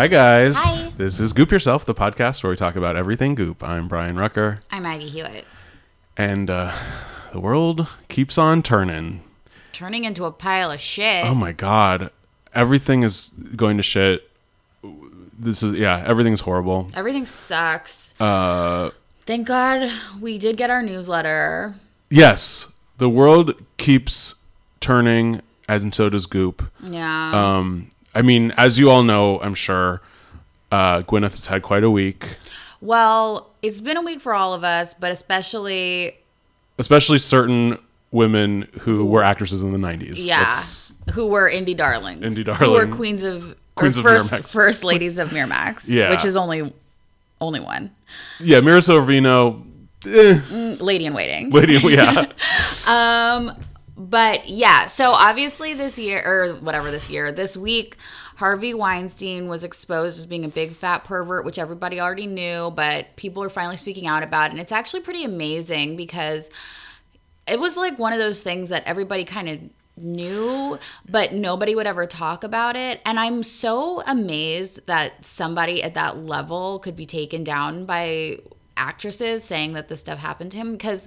Hi, guys. Hi. This is Goop Yourself, the podcast where we talk about everything goop. I'm Brian Rucker, I'm Maggie Hewitt. and uh, the world keeps on turning. Turning into a pile of shit. Oh my god, everything is going to shit. This is yeah, everything's horrible. Everything sucks. Uh, Thank God we did get our newsletter. yes, the world keeps turning, and so does Goop. Yeah. Um, I mean, as you all know, I'm sure uh, Gwyneth has had quite a week, well, it's been a week for all of us, but especially especially certain women who were actresses in the 90s. yeah, It's- who were indie darlings. Indie darlings. Who were queens of Queens of first Miramax. first ladies of Miramax. Yeah. Which is only only one. yeah, Mira Sorvino, eh, Mm, Lady in waiting. lady, yeah. Um, but yeah, so obviously this year or whatever this year, this week, Harvey Weinstein was exposed as being a big fat pervert, which everybody already knew, but people are finally speaking out about it. And it's actually pretty amazing because it was like one of those things that everybody kind of knew, but nobody would ever talk about it. And I'm so amazed that somebody at that level could be taken down by actresses saying that this stuff happened to him because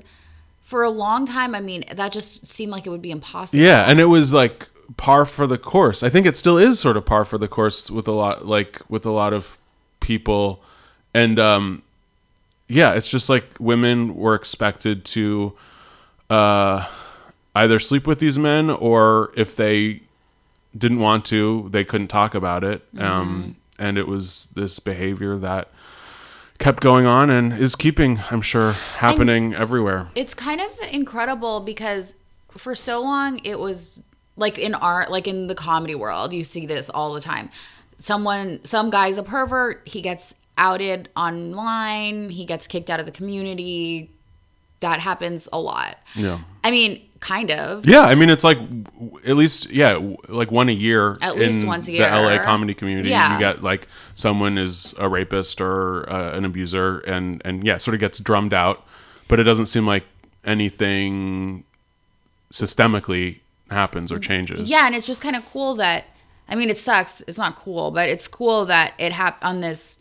for a long time, I mean, that just seemed like it would be impossible. Yeah, and it was like par for the course. I think it still is sort of par for the course with a lot like with a lot of people and um yeah, it's just like women were expected to uh either sleep with these men or if they didn't want to, they couldn't talk about it. Um and it was this behavior that kept going on and is keeping, I'm sure, happening everywhere. it's kind of incredible because for so long it was like in art like in the comedy world you see this all the time someone some guy's a pervert he gets outed online he gets kicked out of the community that happens a lot Yeah. i mean kind of Yeah, I mean it's like at least yeah, like one a year. At least in once a year. The LA comedy community, Yeah. you got like someone is a rapist or uh, an abuser, and and yeah, sort of gets drummed out, but it doesn't seem like anything systemically happens or changes. Yeah, and it's just kind of cool that I mean, it sucks. It's not cool, but it's cool that it happened on this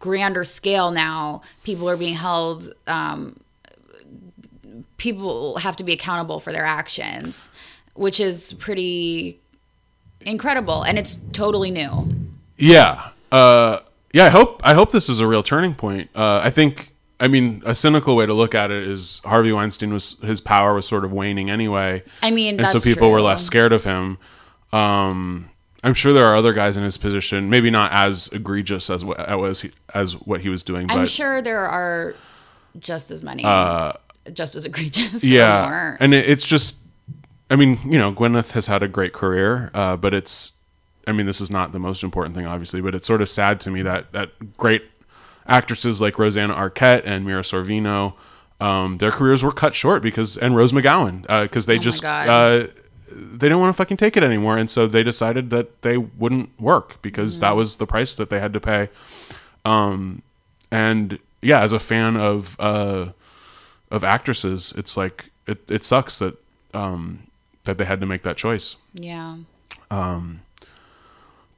grander scale. Now people are being held. Um, people have to be accountable for their actions, which is pretty incredible, and it's totally new. Yeah. Uh, yeah. I hope I hope this is a real turning point. Uh, I think. I mean, a cynical way to look at it is Harvey Weinstein was his power was sort of waning anyway. I mean, and so people were less scared of him. Um, I'm sure there are other guys in his position, maybe not as egregious as what as he, as what he was doing, I'm but sure there are just as many, just as egregious. Uh, yeah, and it, it's just, I mean, you know, Gwyneth has had a great career, uh, but it's, I mean, this is not the most important thing, obviously, but it's sort of sad to me that that great actresses like Rosanna Arquette and Mira Sorvino, um, their careers were cut short because, and Rose McGowan, because they Oh just, uh, they didn't want to fucking take it anymore, and so they decided that they wouldn't work because Mm-hmm. that was the price that they had to pay. Um, and yeah, as a fan of uh, of actresses, it's like it, it sucks that um, that they had to make that choice. yeah. Um,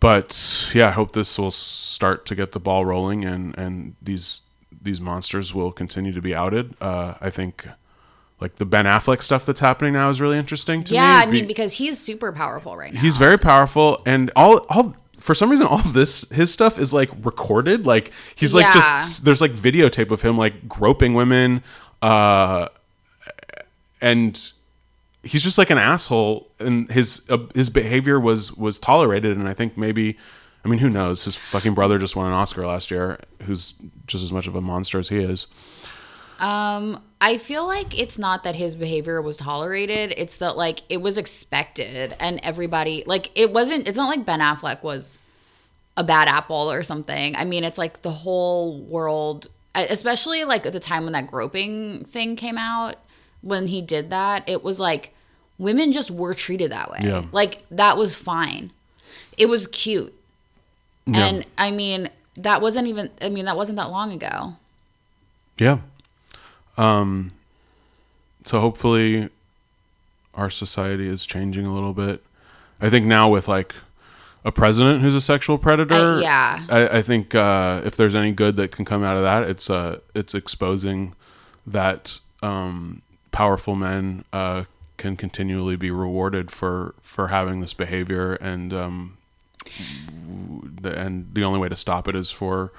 but yeah, I hope this will start to get the ball rolling, and and these these monsters will continue to be outed. Uh, I think like the Ben Affleck stuff that's happening now is really interesting to me. Yeah, I mean because he's super powerful right now. he's very powerful and all all for some reason all of this his stuff is like recorded like he's like Yeah. just there's like videotape of him like groping women uh and he's just like an asshole and his uh, his behavior was was tolerated and i think maybe i mean who knows his fucking brother just won an oscar last year who's just as much of a monster as he is Um, I feel like it's not that his behavior was tolerated. It's that like it was expected and everybody like it wasn't it's not like Ben Affleck was a bad apple or something. I mean, it's like the whole world especially like at the time when that groping thing came out when he did that, it was like women just were treated that way. Yeah. Like that was fine. It was cute. Yeah. And I mean, that wasn't even I mean, that wasn't that long ago. Yeah. Um so hopefully our society is changing a little bit. I think now with like a president who's a sexual predator, Uh, yeah. I, I think uh, if there's any good that can come out of that, it's uh, it's exposing that um, powerful men uh, can continually be rewarded for for having this behavior, and um, the, and the only way to stop it is for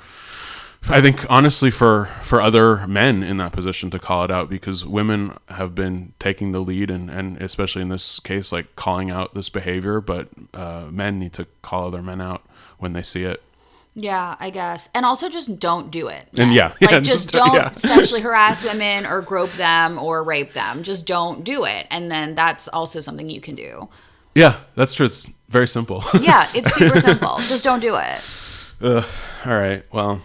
I think honestly for for other men in that position to call it out because women have been taking the lead and and especially in this case like calling out this behavior but uh, men need to call other men out when they see it Yeah, I guess. And also just don't do it. And yeah, like yeah, just don't yeah. sexually harass women or grope them or rape them. Just don't do it. And then that's also something you can do. yeah that's true it's very simple Yeah, it's super simple. Just don't do it. Ugh, all right well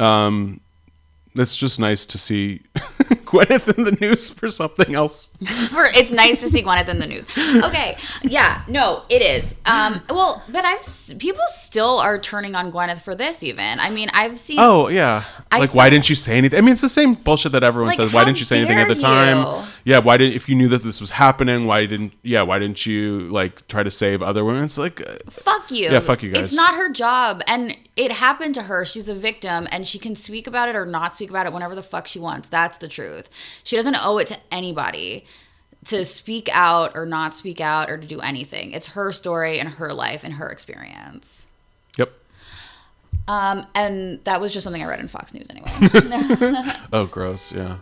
um it's just nice to see Gwyneth in the news for something else For it's nice to see Gwyneth in the news. Okay, yeah, no, it is. Um, well, but I've people still are turning on Gwyneth for this. Even I mean, I've seen. Oh yeah. I like why didn't you say anything? I mean, it's the same bullshit that everyone Like, says. Why didn't you say anything at the time? you? Yeah. Why didn't if you knew that this was happening? Why didn't yeah? Why didn't you like try to save other women? It's like uh, Fuck you. Yeah, fuck you guys. It's not her job. And it happened to her. She's a victim and she can speak about it or not speak about it whenever the fuck she wants. That's the truth. She doesn't owe it to anybody to speak out or not speak out or to do anything. It's her story and her life and her experience. yep. Um, and that was just something I read in Fox News anyway. Oh, gross. Yeah.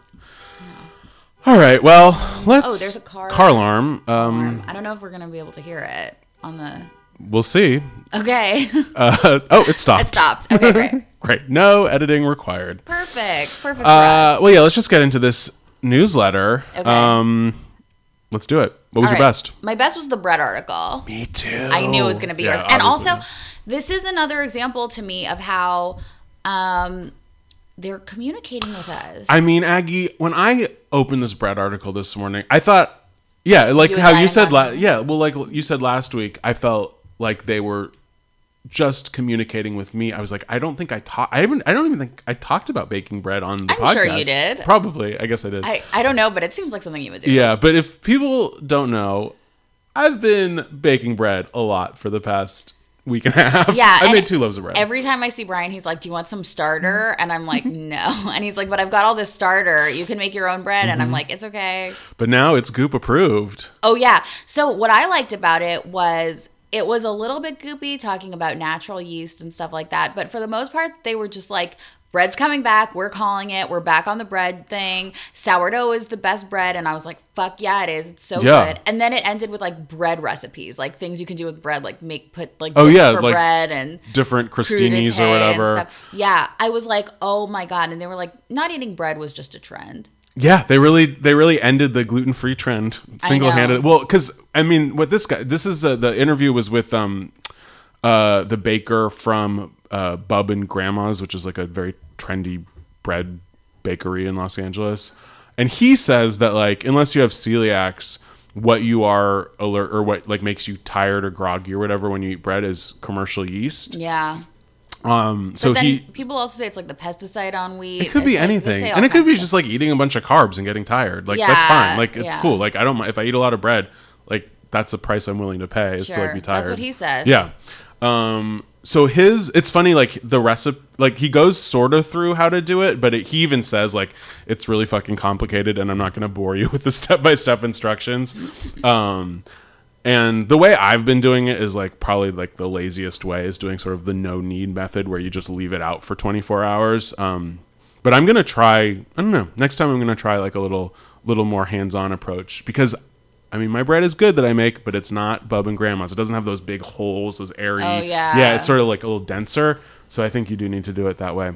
All right. Well, let's. Oh, there's a car car alarm. Um, I don't know if we're gonna be able to hear it on the. we'll see. Okay, Uh, oh, it stopped. it stopped. Okay, great, Great. No editing required. perfect, perfect. For Uh, well, yeah. Let's just get into this newsletter. Okay. Um, let's do it. What was All your right. best? My best was the bread article. Me too. I knew it was going to be Yeah, yours. And obviously. also, this is another example to me of how um, they're communicating with us. I mean, Aggie, when I opened this bread article this morning, I thought, yeah, like You how you said, la- yeah, well, like you said last week, I felt like they were just communicating with me. I was like, I don't think I talked. I haven't. I don't even think I talked about baking bread on the I'm podcast. sure you did. Probably. I guess I did. I, I don't know, but it seems like something you would do. yeah, but if people don't know, I've been baking bread a lot for the past week and a half. Yeah, I made two loaves of bread. Every time I see Brian, he's like, "Do you want some starter?" And I'm like, "No." And he's like, "But I've got all this starter. You can make your own bread." And I'm Mm-hmm. like, "It's okay." but now it's Goop approved. Oh yeah. So what I liked about it was it was a little bit goopy talking about natural yeast and stuff like that, but for the most part they were just like bread's coming back, we're calling it, we're back on the bread thing. Sourdough is the best bread and I was like, "Fuck yeah, it is. It's so Yeah. good." And then it ended with like bread recipes, like things you can do with bread, like make put like Oh, yeah, for like bread and Different crostinis or whatever. Yeah, I was like, "Oh my god." And they were like, "Not eating bread was just a trend." Yeah, they really they really ended the gluten free trend single handed. Well, because I mean, what this guy this is uh, the interview was with um uh the baker from uh Bub and Grandma's, which is like a very trendy bread bakery in Los Angeles, and he says that like unless you have celiacs. What you are alert or what like makes you tired or groggy or whatever when you eat bread is commercial yeast. Yeah. Um, so he people also say it's like the pesticide on wheat. it could be It's like- anything, and it could be just like eating a bunch of carbs and getting tired. Like that's fine. Like it's yeah. cool. Like I don't mind if I eat a lot of bread. Like that's a price I'm willing to pay is to like be tired. that's what he said. Yeah. Um. so his it's funny like the recipe like he goes sort of through how to do it but it, he even says like it's really fucking complicated and i'm not going to bore you with the step-by-step instructions um and the way i've been doing it is like probably like the laziest way is doing sort of the no knead method where you just leave it out for 24 hours um but i'm going to try i don't know next time i'm going to try like a little little more hands-on approach because I mean, my bread is good that I make, but it's not Bub and Grandma's. It doesn't have those big holes, those airy. Oh, yeah. Yeah, it's sort of like a little denser. So I think you do need to do it that way.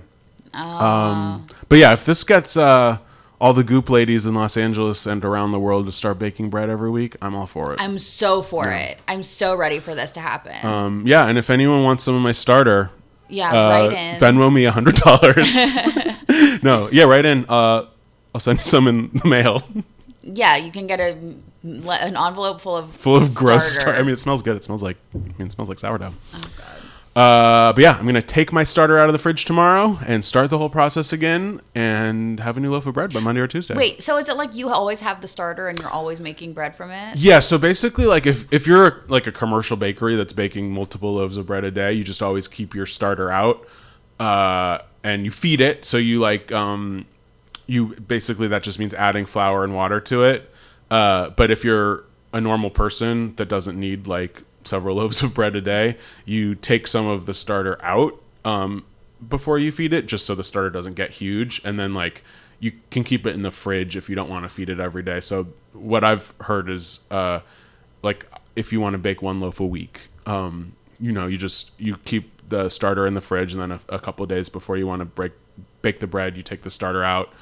Oh. Um, but yeah, if this gets uh, all the goop ladies in Los Angeles and around the world to start baking bread every week, I'm all for it. I'm so for it. I'm so ready for this to happen. um, yeah, and if anyone wants some of my starter, yeah, uh, write in. Venmo me a hundred dollars. no, yeah, write in. Uh, I'll send you some in the mail, yeah, you can get a an envelope full of full of gross. starter. Star- I mean, it smells good. It smells like. I mean, it smells like sourdough. Uh, but yeah, I'm gonna take my starter out of the fridge tomorrow and start the whole process again, and have a new loaf of bread by Monday or Tuesday. Wait, so is it like you always have the starter and you're always making bread from it? Yeah, so basically, like if if you're like a commercial bakery that's baking multiple loaves of bread a day, you just always keep your starter out, uh, and you feed it. So you like um, you basically that just means adding flour and water to it. Uh, but if you're a normal person that doesn't need like several loaves of bread a day, you take some of the starter out um, before you feed it, just so the starter doesn't get huge, and then like you can keep it in the fridge if you don't want to feed it every day. So what I've heard is uh, like if you want to bake one loaf a week, um, you know, you just you keep the starter in the fridge, and then a, a couple days before you want to break bake the bread, you take the starter out,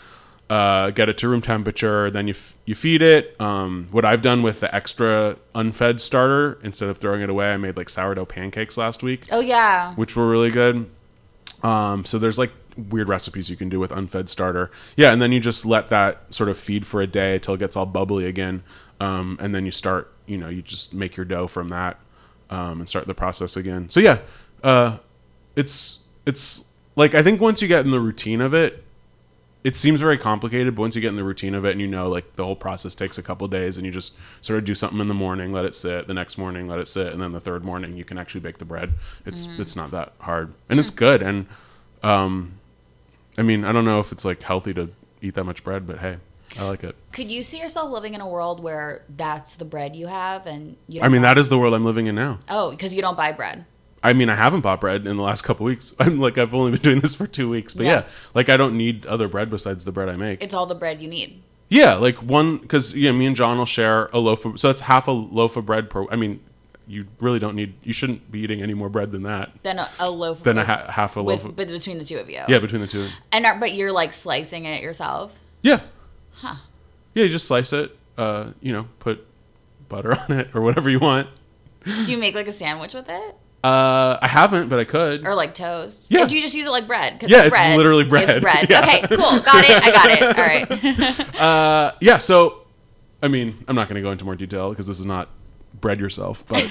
uh, get it to room temperature, then you f- you feed it. Um, what I've done with the extra unfed starter, instead of throwing it away, I made like sourdough pancakes last week Oh yeah. which were really good. Um, so there's like weird recipes you can do with unfed starter. Yeah, and then you just let that sort of feed for a day till it gets all bubbly again, um, and then you start. You know, you just make your dough from that um, and start the process again. So yeah, uh, it's it's like I think once you get in the routine of it, it seems very complicated. But once you get in the routine of it, and you know, like the whole process takes a couple days, and you just sort of do something in the morning, let it sit. The next morning, let it sit, and then the third morning, you can actually bake the bread. It's it's not that hard, and it's good. And um, I mean, I don't know if it's like healthy to eat that much bread, but hey, I like it. Could you see yourself living in a world where that's the bread you have and you? I mean, that is the world I'm living in now. Oh, because you don't buy bread. I mean, I haven't bought bread in the last couple weeks. I'm like, I've only been doing this for two weeks, but yeah. Yeah. like I don't need other bread besides the bread I make. It's all the bread you need. yeah, like one because yeah, me and John will share a loaf of, so that's half a loaf of bread per. I mean, you really don't need, you shouldn't be eating any more bread than that. Then a, a loaf. Than a ha- half a with, loaf. Of, with between the two of you. yeah, between the two. And are, but you're like slicing it yourself. Yeah. Huh. Yeah, you just slice it. Uh, you know, put butter on it or whatever you want. Do you make like a sandwich with it, Uh, I haven't, but I could. or like toast? Yeah. Or do you just use it like bread? 'Cause Yeah, it's literally bread. It's bread. Yeah. Okay, cool. Got it. I got it. All right. Uh, yeah. So, I mean, I'm not going to go into more detail because this is not bread yourself, but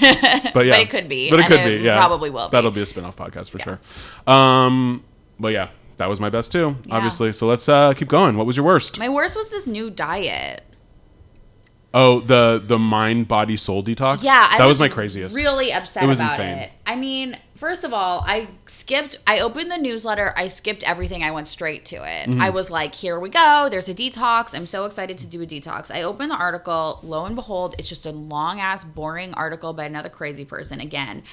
but yeah, it could be, But it and could it be. Yeah, probably will be. That'll be a spin-off podcast for sure. Um, but yeah, that was my best too, Yeah. obviously. So let's uh, keep going. What was your worst? My worst was this new diet. Oh, the the mind, body, soul detox. Yeah, I that was, my craziest. Really upset It was about insane. it. I mean, first of all, I skipped. I opened the newsletter. I skipped everything. I went straight to it. Mm-hmm. I was like, "Here we go. There's a detox. I'm so excited to do a detox." I opened the article. Lo and behold, it's just a long ass, boring article by another crazy person again.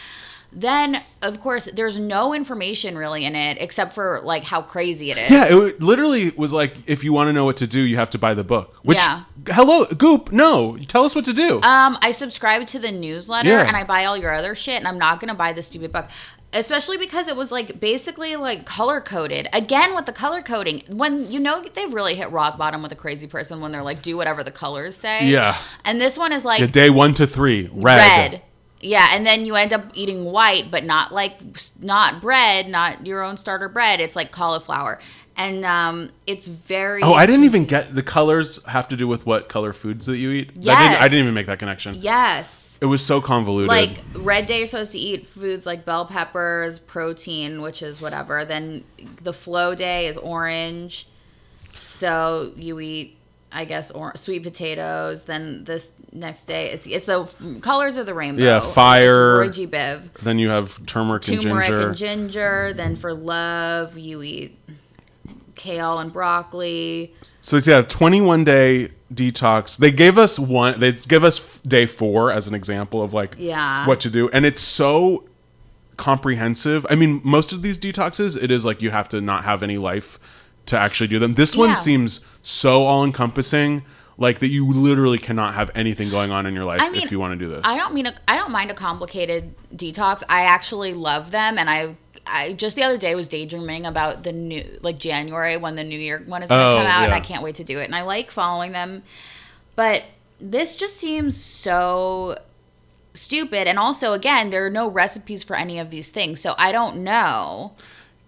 Then, of course, there's no information really in it except for like how crazy it is. Yeah, it literally was like if you want to know what to do, you have to buy the book. Which, Yeah. hello, Goop, no, tell us what to do. Um, I subscribe to the newsletter Yeah. and I buy all your other shit, and I'm not gonna buy the stupid book. Especially because it was like basically like color coded. Again with the color coding. When you know they've really hit rock bottom with a crazy person when they're like, do whatever the colors say. Yeah. And this one is like Yeah, day one to three, red. red. Yeah, and then you end up eating white, but not like not bread, not your own starter bread. It's like cauliflower. And um it's very Oh, I didn't even get the colors have to do with what color foods that you eat. I, didn't, I didn't even make that connection. Yes. It was so convoluted. like red day you're supposed to eat foods like bell peppers protein which is whatever then the flow day is orange so you eat I guess or sweet potatoes. Then this next day, it's it's the f- colors of the rainbow. Yeah, fire. It's Roy G. Biv. Then you have turmeric, and Turmeric ginger. and ginger. Then for love, you eat kale and broccoli. So it's, yeah, 21 day detox. They gave us one. They give us day four as an example of like Yeah. what to do, and it's so comprehensive. I mean, most of these detoxes, it is like you have to not have any life to actually do them. This one Yeah. seems so all encompassing, like that you literally cannot have anything going on in your life I mean, if you want to do this. I don't mean a, I don't mind a complicated detox. I actually love them, and I I just the other day was daydreaming about the new like January when the New Year one is going to Oh, come out, and. I can't wait to do it. And I like following them, but this just seems so stupid. And also, again, there are no recipes for any of these things, so I don't know.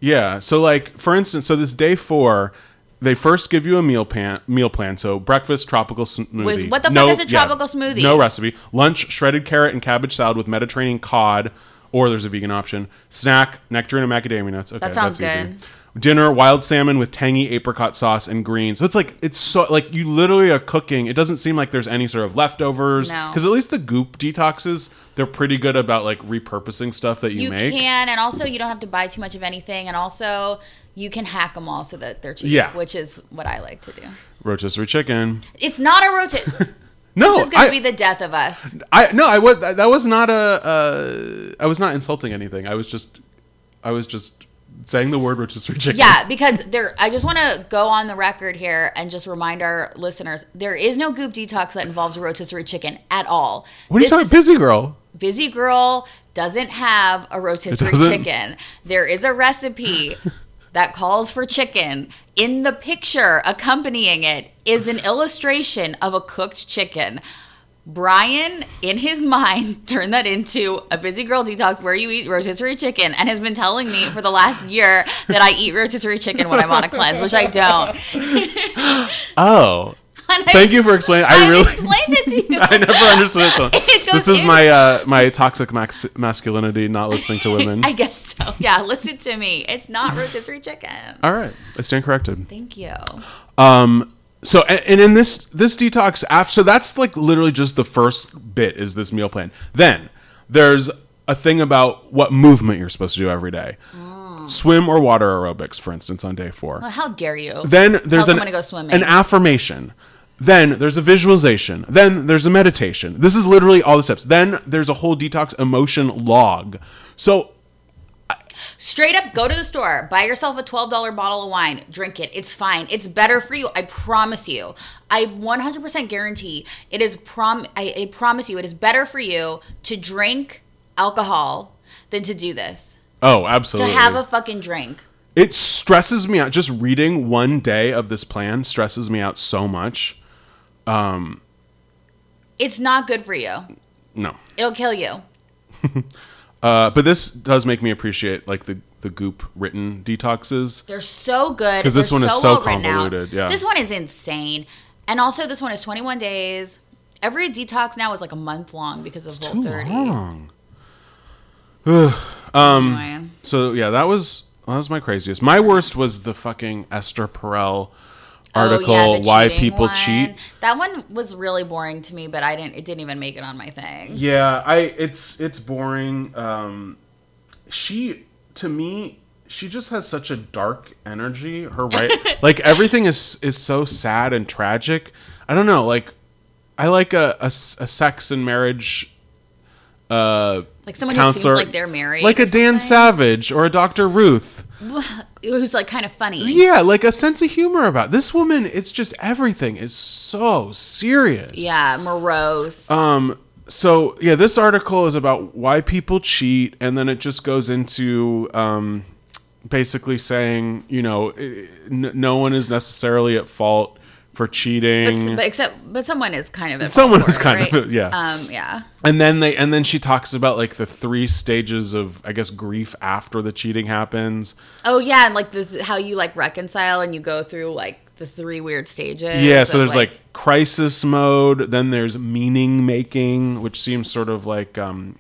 Yeah. So like for instance, so this day four, they first give you a meal plan. Meal plan. So breakfast, tropical smoothie. With- what the fuck is a tropical smoothie? No recipe. Lunch, shredded carrot and cabbage salad with Mediterranean cod, or there's a vegan option. Snack, nectarine and macadamia nuts. Okay, that sounds that's easy. Dinner, wild salmon with tangy apricot sauce and greens. So it's like it's so like you literally are cooking. It doesn't seem like there's any sort of leftovers. No. Because at least the goop detoxes, they're pretty good about like repurposing stuff that you, You make. can, and also you don't have to buy too much of anything, and also you can hack them all so that they're cheap. Yeah. which is what I like to do. Rotisserie chicken. It's not a rotate. No, this is going to be the death of us. I no, I was that was not a. Uh, I was not insulting anything. I was just, I was just saying the word rotisserie chicken. Yeah, because there. I just want to go on the record here and just remind our listeners: there is no goop detox that involves rotisserie chicken at all. What are you This talking? Busy girl. Busy Girl doesn't have a rotisserie chicken. There is a recipe that calls for chicken. In the picture accompanying it is an illustration of a cooked chicken. Brian, in his mind, turned that into a busy girl detox where you eat rotisserie chicken and has been telling me for the last year that I eat rotisserie chicken when I'm on a cleanse, which I don't. Oh, And I- thank you for explaining. I I really. explained it to you. I never understood it. though. It goes This is in- my uh, my toxic max- masculinity, not listening to women. I guess so. Yeah, listen to me. It's not rotisserie chicken. All right, I stand corrected. Thank you. Um. So and, in this this detox after so that's like literally just the first bit is this meal plan. Then there's a thing about what movement you're supposed to do every day. Mm. Swim or water aerobics, for instance, on day four. Well, how dare you? Then there's an, go swimming. an affirmation. Then there's a visualization. Then there's a meditation. This is literally all the steps. Then there's a whole detox emotion log. So Straight up, go to the store, buy yourself a twelve dollar bottle of wine, drink it. It's fine. It's better for you. I promise you. I one hundred percent guarantee it is. Prom. I, I promise you, it is better for you to drink alcohol than to do this. oh, absolutely. To have a fucking drink. it stresses me out. Just reading one day of this plan stresses me out so much. Um, it's not good for you. No. It'll kill you. Uh, but this does make me appreciate like the the goop written detoxes. They're so good because this They're one is so well convoluted, yeah. This one is insane, and also this one is 21 days. Every detox now is like a month long because of Whole 30. Long. Anyway. So yeah, that was that was my craziest. My worst was the fucking Esther Perel article Oh, the why people one. cheat. That one was really boring to me, but I didn't. It didn't even make it on my thing. Yeah, I it's it's boring. Um she to me she just has such a dark energy. Her right like everything is is so sad and tragic. I don't know, like I like a a sex and marriage uh Like someone who seems like they're married, like a Dan something. Savage or a Dr. Ruth. Who's like kind of funny. Yeah, like a sense of humor about this woman. It's just everything is so serious. Yeah, morose. Um. So yeah, this article is about why people cheat, and then it just goes into um, basically saying, you know, i- n- no one is necessarily at fault for cheating. but, but except, but someone is kind of. Someone is kind right? of- yeah. Um. Yeah. and then they and then she talks about like the three stages of I guess grief after the cheating happens. Oh yeah, and like the how you like reconcile and you go through like the three weird stages. Yeah, so there's like, crisis mode, then there's meaning making, which seems sort of like um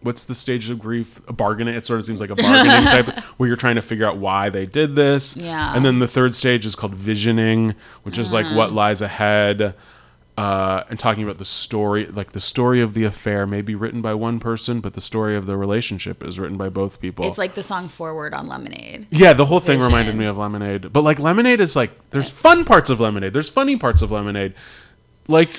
what's the stage of grief? A bargaining. It sort of seems like a bargaining type where you're trying to figure out why they did this. Yeah. And then the third stage is called visioning, which is like Uh-huh. what lies ahead. Uh, and talking about the story, like the story of the affair may be written by one person, but the story of the relationship is written by both people. It's like the song Forward on Lemonade. Yeah, the whole thing reminded me of Lemonade. But like Lemonade is like there's fun parts of Lemonade. There's funny parts of Lemonade. Like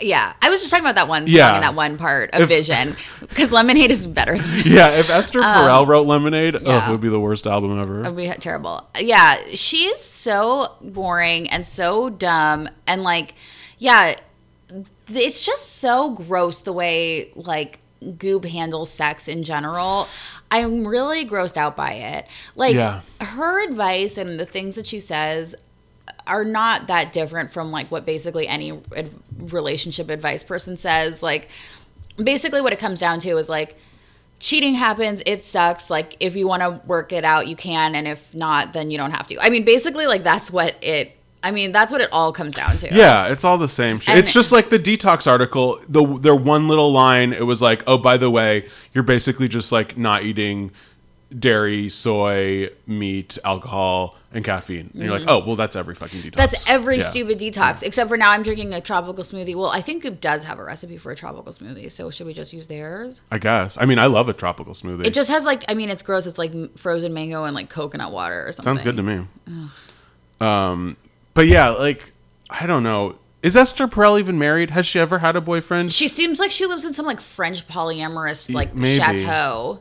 Yeah, I was just talking about that one Yeah. song and that one part of If- Vision because Lemonade is better than yeah, if Esther Perel wrote Lemonade, oh, Um, it would be the worst album ever. It'd be terrible. Yeah, she's so boring and so dumb and like, yeah, it's just so gross the way like Goop handles sex in general. I'm really grossed out by it. Like Yeah. her advice and the things that she says are not that different from like what basically any relationship advice person says. Like basically what it comes down to is like cheating happens it sucks like if you want to work it out you can and if not then you don't have to i mean basically like that's what it i mean that's what it all comes down to Yeah, it's all the same shit. It's just like the detox article. The their one little line. It was like, oh, by the way, you're basically just like not eating dairy, soy, meat, alcohol, and caffeine. And you're like, oh, well, that's every fucking detox. Mm-hmm. that's every Yeah. stupid detox except for now i'm drinking a tropical smoothie well i think goop does have a recipe for a tropical smoothie so should we just use theirs I guess. I mean, I love a tropical smoothie. it just has like i mean it's gross it's like frozen mango and like coconut water or something Sounds good to me. Um, but yeah, like I don't know. Is Esther Perel even married? Has she ever had a boyfriend? she seems like she lives in some like french polyamorous like maybe. chateau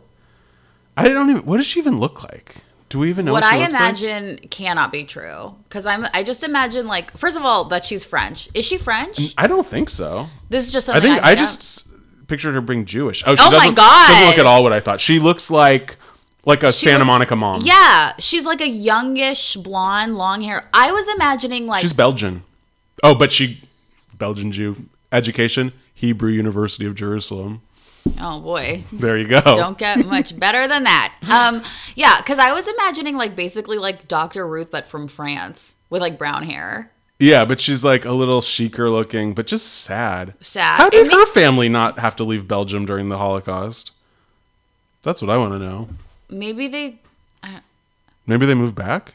I don't even. What does she even look like? Do we even know what what, I looks like? imagine cannot be true because I'm. I just imagine like first of all that she's French. Is she French? Mm, I don't think so. This is just I something I, think I, up. just pictured her being Jewish. Oh, she Oh my doesn't, God. Doesn't look at all what I thought. She looks like like a She Santa looks- Monica mom. Yeah, she's like a youngish blonde, long hair. I was imagining like she's Belgian. Oh, but she Belgian Jew education Hebrew University of Jerusalem. Oh boy, There you go. don't get much better than that. Um, yeah, because I was imagining like basically like Dr. Ruth, but from France with like brown hair. Yeah, but she's like a little chicer looking, but just sad. Sad. How It did her makes- family not have to leave Belgium during the Holocaust? That's what I want to know. Maybe they, Maybe they moved back?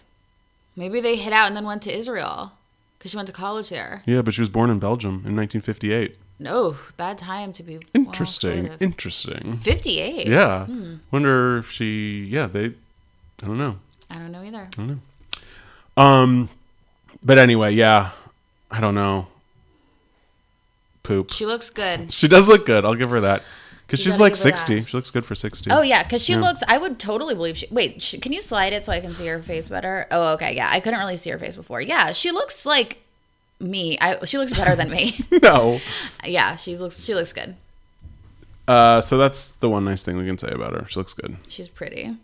maybe they hid out and then went to Israel because she went to college there. Yeah, but she was born in Belgium in 1958. No, bad time to be Interesting. Interesting. 58. Yeah. Hmm. Wonder if she yeah, they I don't know. I don't know either. Um but anyway, yeah. I don't know. Poop. She looks good. She does look good. I'll give her that. You she's like give her that. 60. She looks good for 60. Oh yeah, because she looks. I would totally believe she. Wait, sh can you slide it so I can see her face better? Oh, okay. Yeah, I couldn't really see her face before. Yeah, she looks like me. I she looks better than me. No. yeah, she looks. She looks good. Uh so that's the one nice thing we can say about her. She looks good. She's pretty.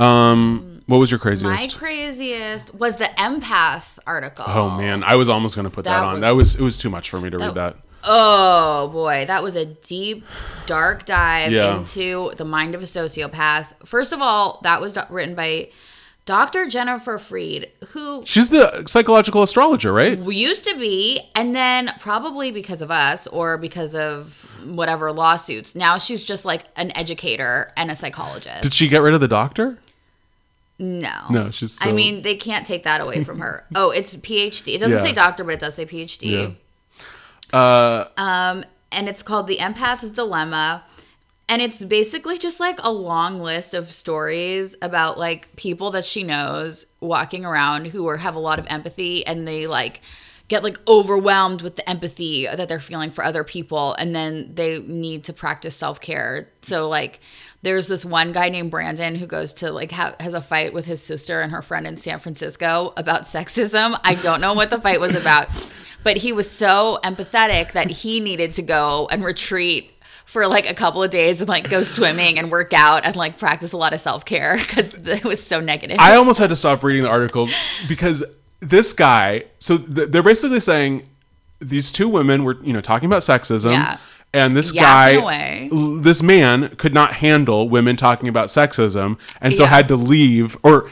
Um what was your craziest? My craziest? was the empath article. Oh man, I was almost going to put that, That on. was- that was it was too much for me to read that. Oh boy, that was a deep, dark dive Yeah. into the mind of a sociopath. First of all, that was written by Dr. Jennifer Freed, who She's the psychological astrologer, right? used to be, and then probably because of us or because of whatever lawsuits, now she's just like an educator and a psychologist. Did she get rid of the doctor? no. No, she's I mean, they can't take that away from her. Oh, it's PhD. It doesn't Yeah. say doctor, but it does say PhD. Yeah. Uh Um, and it's called The Empath's Dilemma. And it's basically just like a long list of stories about like people that she knows walking around who are have a lot of empathy and they like get like overwhelmed with the empathy that they're feeling for other people and then they need to practice self-care. So like there's this one guy named Brandon who goes to like ha- has a fight with his sister and her friend in San Francisco about sexism. I don't know what the fight was about, but he was so empathetic that he needed to go and retreat for like a couple of days and like go swimming and work out and like practice a lot of self-care because it was so negative. I almost had to stop reading the article because this guy. So th- they're basically saying these two women were, you know, talking about sexism. Yeah. And this Yapping guy, l- this man could not handle women talking about sexism, and so Yeah. had to leave. Or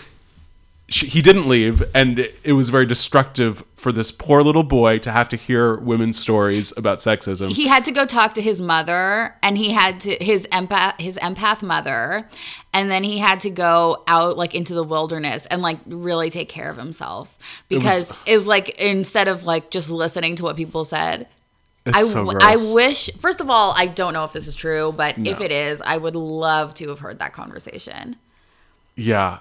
she, he didn't leave, and it, it was very destructive for this poor little boy to have to hear women's stories about sexism. he had to go talk to his mother and he had to his empath his empath mother and then he had to go out like into the wilderness and like really take care of himself because it's like instead of like just listening to what people said I, so. I wish first of all I don't know if this is true but if it is I would love to have heard that conversation yeah.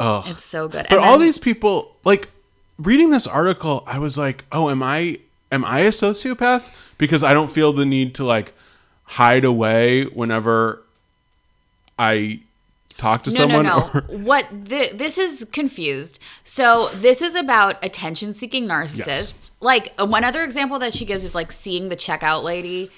Oh. it's so good But all these people, like reading this article, I was like, "Oh, am I am I a sociopath?" Because I don't feel the need to like hide away whenever I talk to No, someone. no, no. Or, what th- this is confused. So this is about attention-seeking narcissists. Yes. Like uh, one other example that she gives is like seeing the checkout lady.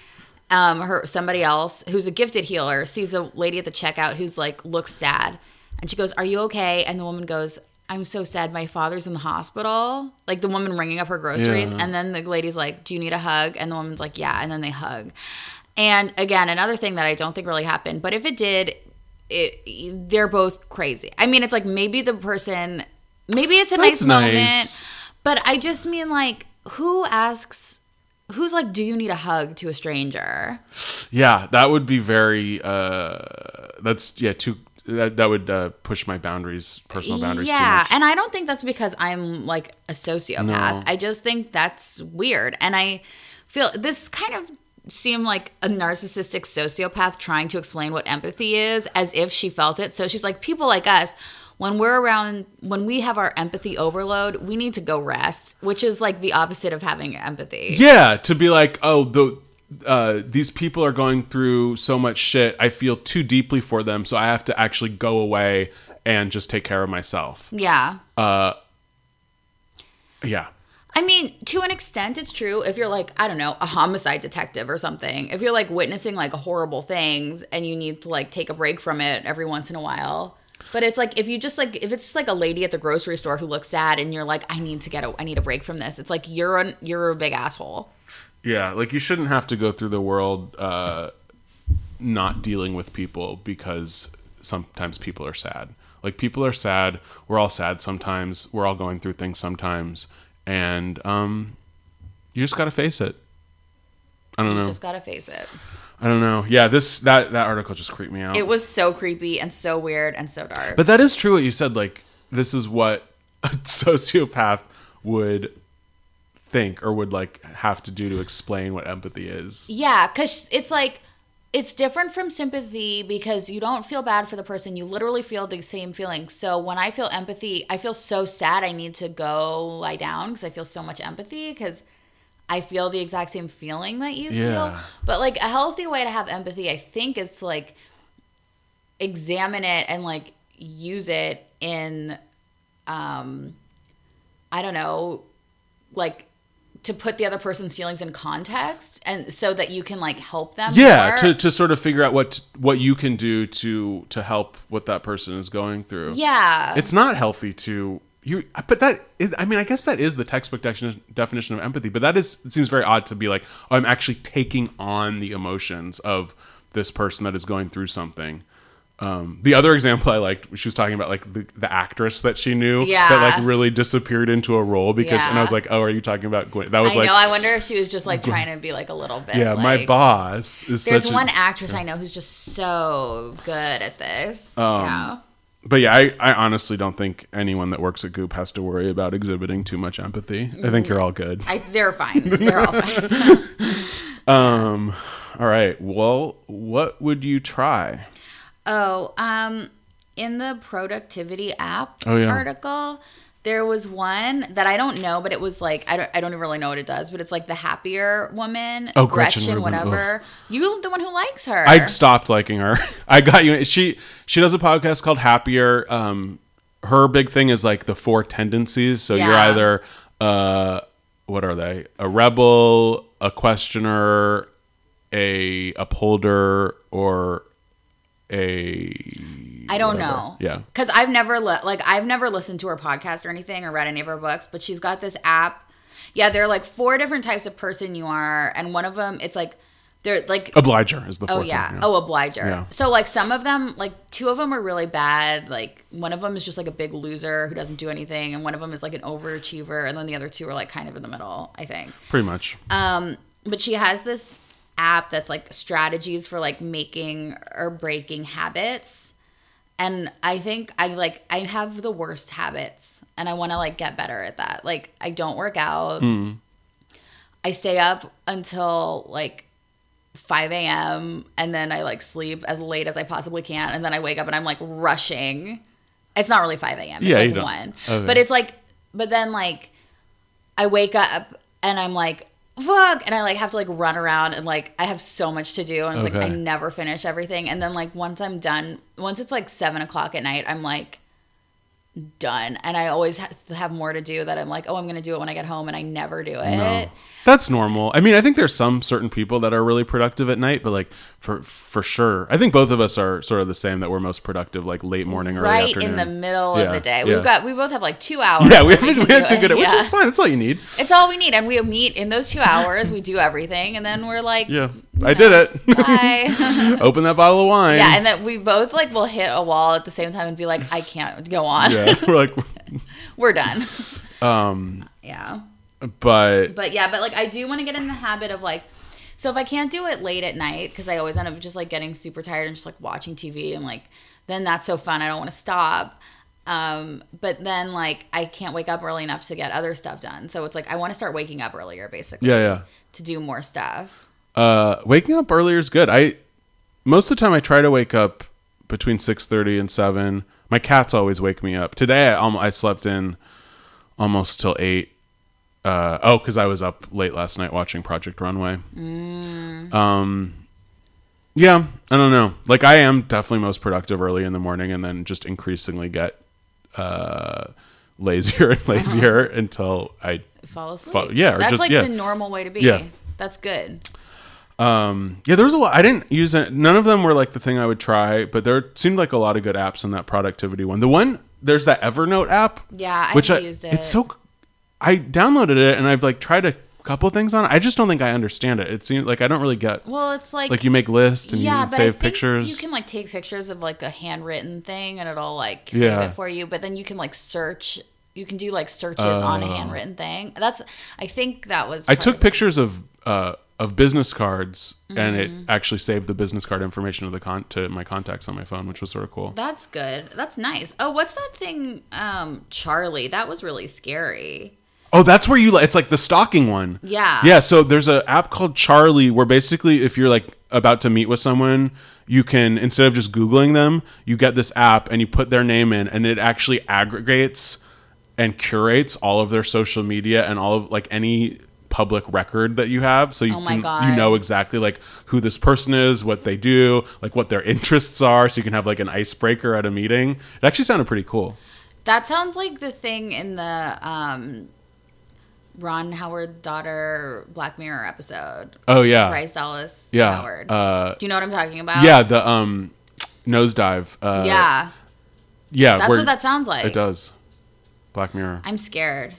Um, her somebody else who's a gifted healer sees a lady at the checkout who's like looks sad, and she goes, "Are you okay?" And the woman goes. I'm so sad. My father's in the hospital. Like the woman ringing up her groceries, Yeah. and then the lady's like, "Do you need a hug?" And the woman's like, "Yeah." And then they hug. And again, another thing that I don't think really happened, but if it did, it, they're both crazy. I mean, it's like maybe the person, maybe it's a nice, nice. moment, but I just mean like, who asks, who's like, do you need a hug to a stranger? yeah, that would be very. uh That's yeah, too. That that would uh, push my boundaries, personal boundaries. yeah, and I don't think that's because I'm like a sociopath. No. I just think that's weird, and I feel this kind of seemed like a narcissistic sociopath trying to explain what empathy is as if she felt it. So she's like, people like us. When we're around, when we have our empathy overload, we need to go rest, which is like the opposite of having empathy. Yeah, to be like, oh, the uh, these people are going through so much shit. I feel too deeply for them, so I have to actually go away and just take care of myself. Yeah. Yeah, I mean, to an extent, it's true. If you're like, I don't know, a homicide detective or something, if you're like witnessing like horrible things and you need to like take a break from it every once in a while. But it's like if you just like if it's just like a lady at the grocery store who looks sad and you're like, I need to get a I need a break from this. It's like you're an you're a big asshole. Yeah. Like you shouldn't have to go through the world uh, not dealing with people because sometimes people are sad. Like people are sad. We're all sad sometimes. We're all going through things sometimes, and um, you just got to face it. I don't You know. just gotta face it. I don't know. Yeah, this that that article just creeped me out. It was so creepy and so weird and so dark. But that is true what you said. Like, this is what a sociopath would think or would like have to do to explain what empathy is. Yeah, because it's like it's different from sympathy because you don't feel bad for the person. You literally feel the same feeling. So when I feel empathy, I feel so sad. I need to go lie down because I feel so much empathy because I feel the exact same feeling that you Yeah. feel. But like a healthy way to have empathy, I think, is to like examine it and like use it in, um, I don't know, like to put the other person's feelings in context and so that you can like help them Yeah, more. to, to sort of figure out what what you can do to to help what that person is going through. yeah It's not healthy to you but that is I mean I guess that is the textbook definition definition of empathy, but that is it seems very odd to be like, oh, I'm actually taking on the emotions of this person that is going through something. Um, the other example I liked, she was talking about like the, the actress that she knew Yeah. that like really disappeared into a role because, and I was like, oh, are you talking about Gwen? That was I like, know I wonder if she was just like trying to be like a little bit yeah, my boss is there's such a- one actress I know who's just so good at this Um, yeah But yeah, I, I honestly don't think anyone that works at Goop has to worry about exhibiting too much empathy. I think you're all good. I, they're fine they're all fine Um, all right. Well, what would you try? Oh, um, in the productivity app Oh, yeah. article, there was one that I don't know, but it was like I don't I don't even really know what it does, but it's like the happier woman, Oh, Gretchen Rubin, whatever. You the one who likes her. I stopped liking her. I got you. She she does a podcast called Happier. Um, her big thing is like the four tendencies. So you're either uh, what are they? A rebel, a questioner, a upholder, or a I don't whatever. know. Yeah. Because I've never li- like I've never listened to her podcast or anything or read any of her books, but she's got this app. Yeah, there are like four different types of person you are, and one of them it's like they're like Obliger is the fourth Oh yeah. one, Oh, obliger. Yeah. So like some of them, like two of them are really bad. Like one of them is just like a big loser who doesn't do anything, and one of them is like an overachiever, and then the other two are like kind of in the middle. I think. pretty much. Um, but she has this app that's like strategies for like making or breaking habits. And I think I like I have the worst habits and I want to like get better at that. Like I don't work out. Hmm. I stay up until like 5 a.m. and then I like sleep as late as I possibly can. And then I wake up and I'm like rushing. It's not really 5 a.m. It's Yeah, like don't- 1. okay. But it's like, but then like I wake up and I'm like, fuck. And I like have to like run around and like I have so much to do. And it's like I never finish everything. And then like once I'm done, once it's like seven o'clock at night, I'm like done. And I always ha- have more to do that I'm like, oh, I'm going to do it when I get home. And I never do it. No. That's normal. I mean, I think there's some certain people that are really productive at night, but like for for sure, I think both of us are sort of the same that we're most productive like late morning, early Right afternoon. in the middle Yeah, of the day. yeah. We've got, we both have like two hours. Yeah, we have, we can have two good, it. which Yeah. is fine. That's all you need. It's all we need. And we meet in those two hours. We do everything. And then we're like, Yeah, I did it. bye. Open that bottle of wine. yeah. And then we both like will hit a wall at the same time and be like, I can't go on. yeah, we're like, we're done. um, Yeah. but But yeah, but like I do want to get in the habit of like, so if I can't do it late at night, because I always end up just like getting super tired and just like watching TV and like, then that's so fun. I don't want to stop. Um, but then like I can't wake up early enough to get other stuff done. So it's like I want to start waking up earlier basically. yeah, yeah. To do more stuff. Uh, waking up earlier is good. I most of the time I try to wake up between six thirty and seven. My cats always wake me up. Today I, um, I slept in almost till eight. Uh, oh, because I was up late last night watching Project Runway. Um, yeah, I don't know. Like I am definitely most productive early in the morning, and then just increasingly get uh, lazier and lazier until I Fall asleep. Fall- yeah, or that's just- like yeah. the normal way to be. Yeah. That's good. Um, yeah, there was a lot. I didn't use it. None of them were like the thing I would try, but there seemed like a lot of good apps in that productivity one. The one there's that Evernote app. Yeah, I which I, used it. It's so. I downloaded it and I've like tried a couple things on it. I just don't think I understand it. It seems like I don't really get. Well, it's like like you make lists and yeah, you but I save think pictures. You can like take pictures of like a handwritten thing, and it'll like save Yeah. it for you. But then you can like search. You can do like searches on a handwritten thing. That's. I think that was. I took of pictures of uh, of business cards and it Mm-hmm. actually saved the business card information of the con to my contacts on my phone, which was sort of cool. That's good. That's nice. Oh, what's that thing? Um, Charlie. That was really scary. Oh, that's where you. It's like the stalking one. Yeah. Yeah. So there's an app called Charlie where basically, if you're like about to meet with someone, you can instead of just googling them, you get this app and you put their name in, and it actually aggregates and curates all of their social media and all of like any public record that you have so you Oh can you know exactly like who this person is what they do like what their interests are so you can have like an icebreaker at a meeting it actually sounded pretty cool That sounds like the thing in the um, Ron Howard daughter Black Mirror episode. oh yeah Bryce Dallas yeah Howard. uh Do you know what I'm talking about? yeah the um nosedive uh yeah. Yeah, That's what that sounds like. It does. Black Mirror. I'm scared.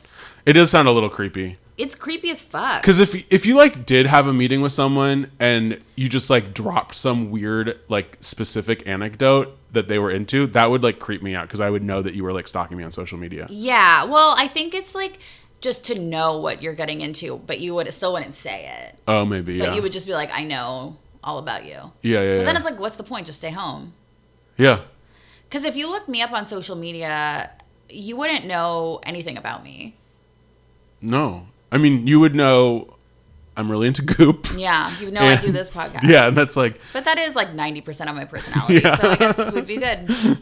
It does sound a little creepy. It's creepy as fuck. Because if if you like did have a meeting with someone and you just like dropped some weird like specific anecdote that they were into, that would like creep me out because I would know that you were like stalking me on social media. Yeah. Well, I think it's like just to know what you're getting into, but you would still wouldn't say it. Oh, maybe. But Yeah. you would just be like, I know all about you. yeah, yeah, But yeah. then it's like, what's the point? Just stay home. yeah. Because if you look me up on social media, you wouldn't know anything about me. No, I mean you would know. I'm really into Goop. Yeah, you know I do this podcast. Yeah, and that's like But that is like 90% of my personality. So I guess we'd be good.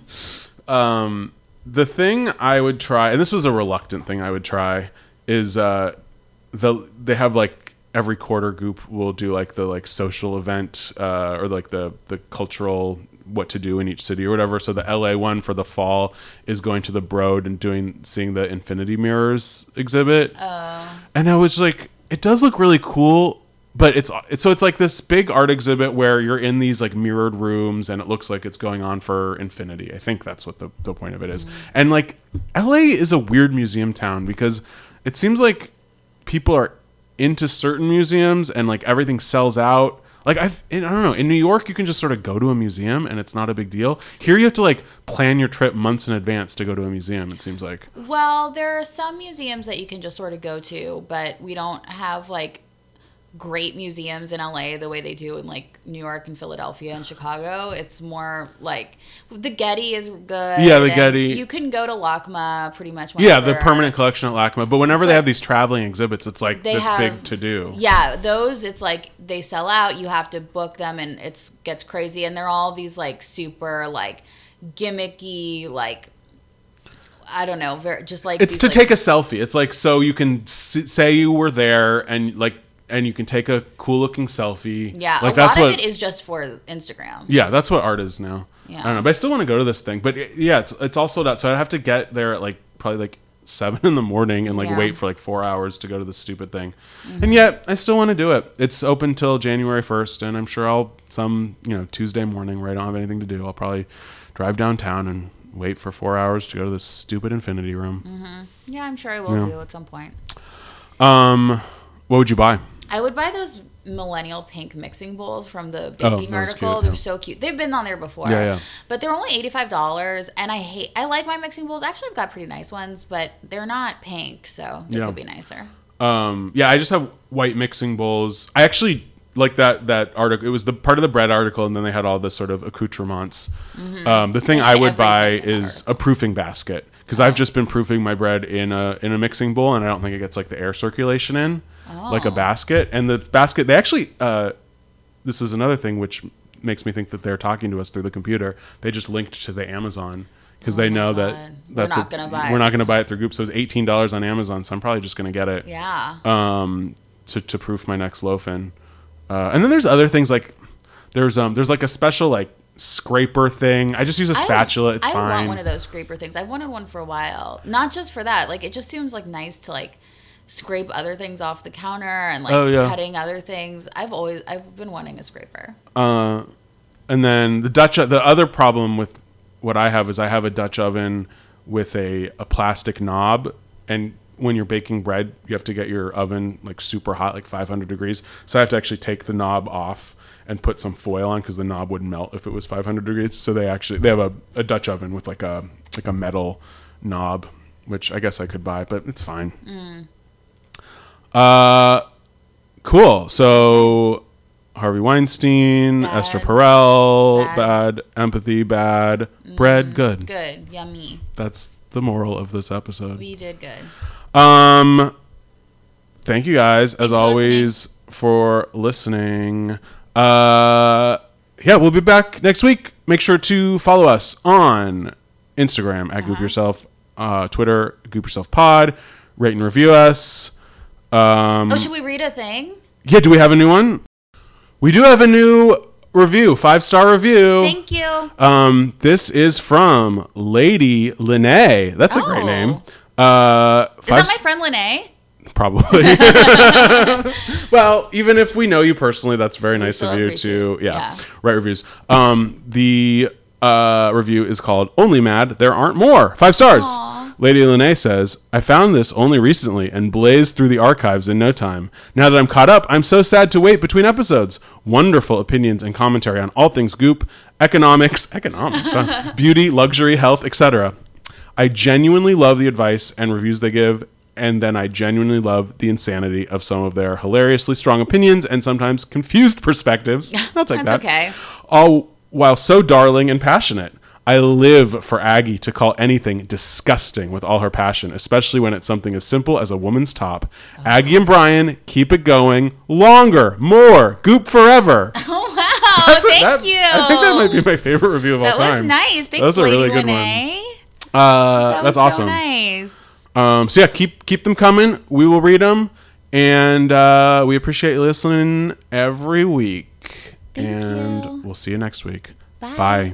um, the thing I would try, and this was a reluctant thing I would try, is uh, the they have like every quarter Goop will do like the like social event uh, or like the the cultural what to do in each city or whatever. So the LA one for the fall is going to the Broad and doing seeing the Infinity Mirrors exhibit. Oh. And I was like, it does look really cool, but it's, it's so it's like this big art exhibit where you're in these like mirrored rooms and it looks like it's going on for infinity. I think that's what the, the point of it is. Mm. And like LA is a weird museum town because it seems like people are into certain museums and like everything sells out. Like I've, I don't know. In New York, you can just sort of go to a museum and it's not a big deal. Here, you have to like plan your trip months in advance to go to a museum. It seems like. Well, there are some museums that you can just sort of go to, but we don't have like great museums in LA the way they do in like New York and Philadelphia and Chicago. It's more like the Getty is good. Yeah, the Getty. You can go to LACMA pretty much. Yeah, the permanent collection at LACMA. But whenever they have these traveling exhibits, it's like this have- big to do. Yeah, those it's like they sell out. You have to book them, and it's gets crazy. And they're all these like super like gimmicky like. I don't know, very just like It's these, to like- take a selfie. It's like so you can s- say you were there and like and you can take a cool looking selfie. Yeah, like a that's lot what. of it is just for Instagram. yeah, that's what art is now. Yeah. I don't know, but I still want to go to this thing. But it- yeah, it's it's all sold out. So I have to get there at like probably like seven in the morning and like Yeah. wait for like four hours to go to this stupid thing. And yet I still want to do it. It's open till January first, and I'm sure I'll some you know Tuesday morning where I don't have anything to do. I'll probably drive downtown and wait for four hours to go to this stupid infinity room. Mm-hmm. Yeah, I'm sure I will Yeah. do at some point. Um, what would you buy? I would buy those millennial pink mixing bowls from the Oh, baking was article. cute, They're yeah. so cute. They've been on there before. Yeah, yeah. But they're only eighty five dollars, and I hate. I like my mixing bowls. Actually, I've got pretty nice ones, but they're not pink, so they Yeah. could be nicer. Um, yeah, I just have white mixing bowls. I actually like that that article. It was the part of the bread article, and then they had all this sort of accoutrements. Um, the thing I would buy the is a proofing basket because I've just been proofing my bread in a in a mixing bowl, and I don't think it gets like the air circulation in like Oh. a basket. And the basket, they actually. Uh, this is another thing which makes me think that they're talking to us through the computer. They just linked to the Amazon because they know that Oh God. We're that's not gonna buy We're it. not going to buy it through Goop. So it's eighteen dollars on Amazon. So I'm probably just going to get it Yeah. um, to, to proof my next loaf in. Uh, and then there's other things like there's um there's like a special like scraper thing. I just use a spatula. It's I fine. want one of those scraper things. I've wanted one for a while. Not just for that. Like it just seems like nice to like scrape other things off the counter and like Oh, yeah. cutting other things. I've always I've been wanting a scraper. Uh, and then the Dutch. The other problem with what I have is I have a Dutch oven with a a plastic knob, and when you're baking bread, you have to get your oven like super hot, like 500 degrees. So I have to actually take the knob off and put some foil on because the knob would melt if it was 500 degrees. So they actually they have a, a Dutch oven with like a like a metal knob, which I guess I could buy, but it's fine. Uh, cool. So Harvey Weinstein, Bad. Esther Perel, bad. Bad. empathy, bad, bread, good. Good. Yummy. That's the moral of this episode. We did good. Um, thank you guys as for always for listening. Uh, yeah, we'll be back next week. Make sure to follow us on Instagram at Goop Yourself, uh, Twitter Goop Yourself Pod. Rate and review us. Um, Oh, should we read a thing? yeah, do we have a new one? We do have a new review, five star review. Thank you. Um, this is from Lady Lene. That's a great Oh. name. Uh, Is that my friend Lene? Probably. well, even if we know you personally, that's very nice of you to yeah, Yeah. write reviews. Um, the uh, review is called "Only Mad There Aren't More." Five stars. Lady Lene says, "I found this only recently and blazed through the archives in no time. Now that I'm caught up, I'm so sad to wait between episodes. Wonderful opinions and commentary on all things goop, economics, economics, huh? beauty, luxury, health, etc." I genuinely love the advice and reviews they give, and then I genuinely love the insanity of some of their hilariously strong opinions and sometimes confused perspectives. I'll take That's that. okay. All while so darling and passionate. I live for Aggie to call anything disgusting with all her passion, especially when it's something as simple as a woman's top. Oh. Aggie and Brian, keep it going. Longer, more, goop forever. Oh, That's a- thank that- you. I think that might be my favorite review of That all time. That was nice. Thanks, That was a Lady really good Lene. one. Uh, That that's was awesome. so nice. Um, so yeah, keep keep them coming. We will read them, and uh, we appreciate you listening every week. Thank and you. we'll see you next week. Bye. Bye.